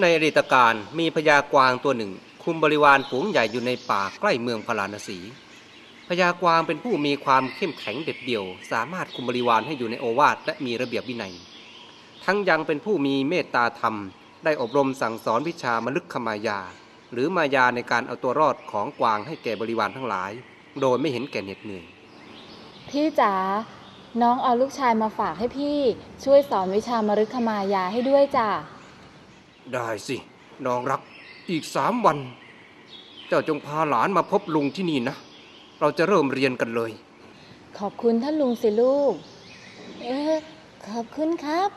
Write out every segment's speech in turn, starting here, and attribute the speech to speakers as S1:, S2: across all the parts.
S1: ในอดีตการมีพญากวางตัวหนึ่ง คุมบริวารฝูงใหญ่อยู่ในป่าใกล้เมืองพาราณสีพญากวางเป็นผู้มีความเข้มแข็งเด็ดเดี่ยว สามารถคุมบริวารให้อยู่ในโอวาทและมีระเบียบวินัย ทั้งยังเป็นผู้มีเมตตาธรรม ได้อบรมสั่งสอนวิชามลึกขมายา หรือมายาในการเอาตัวรอดของกวางให้แก่บริวารทั้งหลาย โดยไม่เห็นแก่เหน็ดเหนื่อย
S2: พี่จ๋าน้องเอาลูกชายมาฝากให้พี่ช่วยสอนวิชามฤคมายาให้ด้วยจ้ะ
S1: ได้สิน้องรักอีกสามวัน เจ้าจงพาหลานมาพบลุงที่นี่นะ เราจะเริ่มเรียนกันเลย
S2: ขอบคุณท่านลุงสิลูก เออขอบคุณครับ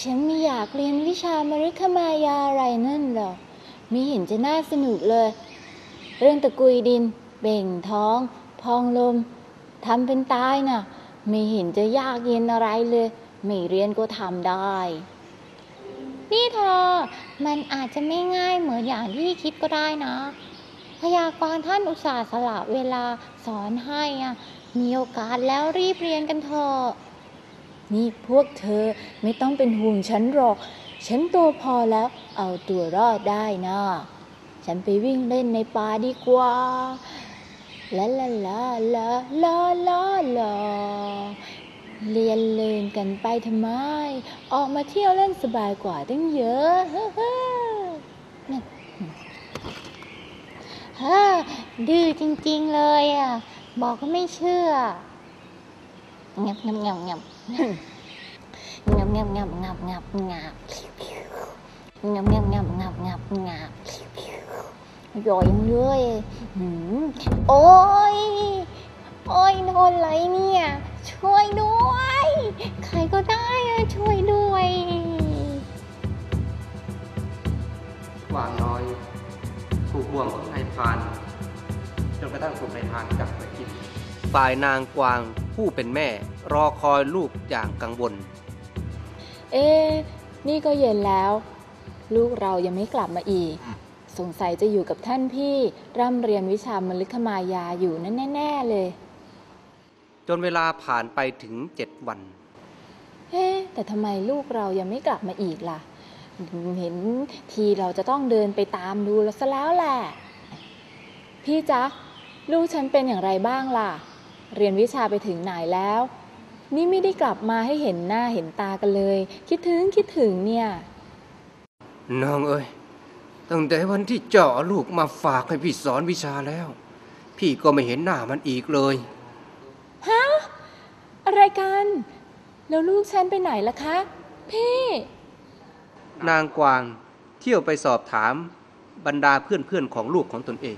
S2: ฉันไม่อยากเรียนวิชามฤคมายาอะไรนั่นหรอกไม่เห็นจะน่าสนุกเลย เรื่องตะกุยดิน เบ่งท้อง พองลมทำเป็นตายน่ะ ไม่เห็นจะยากเย็นอะไรเลย ไม่เรียนก็ทำได้ นี่เธอ มันอาจจะไม่ง่ายเหมือนอย่างที่คิดก็ได้นะ พยากรณ์ท่านอุตส่าห์สละเวลาสอนให้อะ มีโอกาสแล้วรีบเรียนกันเถอะนี่พวกเธอไม่ต้องเป็นห่วงฉันหรอก ฉันโตพอแล้วเอาตัวรอดได้นะ ฉันไปวิ่งเล่นในป่าดีกว่าลาลาลาลาลาลาลา เรียนเล่นกันไปทำไม ออกมาเที่ยวเล่นสบายกว่าตั้งเยอะเฮ้อนั่นฮ่าดื้อจริงๆเลยอะ บอกก็ไม่เชื่องับงับงับงับงับงับงับงับงับงับงับงับงับงับงับงับย่อยเลยโอ้ย ใครก็ได้อะช่วยด้วย
S1: กวางน้อย ถูกบ่วงของนายพรานจนกระทั่งถูกนายพรานจับไปกิน ฝ่ายนางกวางผู้เป็นแม่ รอคอยลูกอย่างกังวล
S2: เอ๊ะนี่ก็เย็นแล้ว ลูกเรายังไม่กลับมาอีก สงสัยจะอยู่กับท่านพี่ ร่ำเรียนวิชามฤคมายาอยู่นั่นแน่ ๆ เลย
S1: จนเวลาผ่านไปถึงเจ็ดวัน
S2: เอ๊ะแต่ทำไมลูกเรายังไม่กลับมาอีกล่ะ เห็นทีเราจะต้องเดินไปตามดูแล้วซะแล้วแหละ พี่จ๊ะ ลูกฉันเป็นอย่างไรบ้างล่ะ เรียนวิชาไปถึงไหนแล้ว นี่ไม่ได้กลับมาให้เห็นหน้าเห็นตากันเลย คิดถึงคิดถึงเนี่ย
S1: น้องเอ้ย ตั้งแต่วันที่เจาะลูกมาฝากให้พี่สอนวิชาแล้ว พี่ก็ไม่เห็นหน้ามันอีกเลย
S2: ฮะอะไรกัน แล้วลูกฉันไปไหนล่ะคะ พี่
S1: นางกวางเที่ยวไปสอบถามบรรดาเพื่อนๆของลูกของตนเอง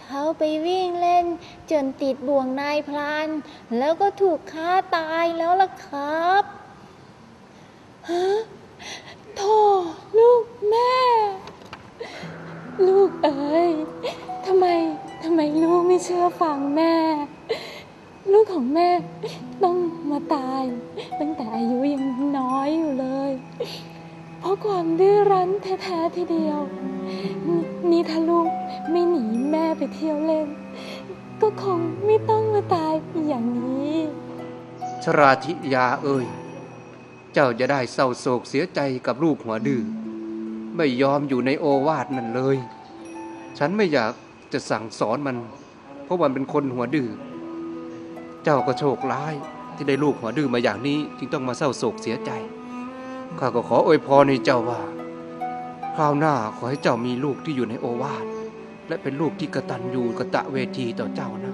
S2: เขาไปวิ่งเล่นจนติดบ่วงนายพราน แล้วก็ถูกฆ่าตายแล้วล่ะครับฮะโธ่ลูกแม่ ลูกเอ๋ยทำไมทำไมลูกไม่เชื่อฟังแม่ ลูกของแม่ต้องมาตาย ตั้งแต่อายุยังน้อยอยู่เลย เพราะความดื้อรั้นแท้ๆทีเดียว นี่ถ้าลูกไม่หนีแม่ไปเที่ยวเล่น ก็คงไม่ต้องมาตายอย่างนี้
S1: ชราธิยาเอ่ยเจ้าจะได้เศร้าโศกเสียใจกับลูกหัวดื้อไม่ยอมอยู่ในโอวาทนั่นเลย ฉันไม่อยากจะสั่งสอนมัน เพราะมันเป็นคนหัวดื้อ เจ้าก็โชคร้าย ที่ได้ลูกหัวดื้อมาอย่างนี้จึงต้องมาเศร้าโศกเสียใจ ข้าก็ขออวยพรให้เจ้าว่า คราวหน้าขอให้เจ้ามีลูกที่อยู่ในโอวาทและเป็นลูกที่กระตันยูกระตะเวทีต่อเจ้านะ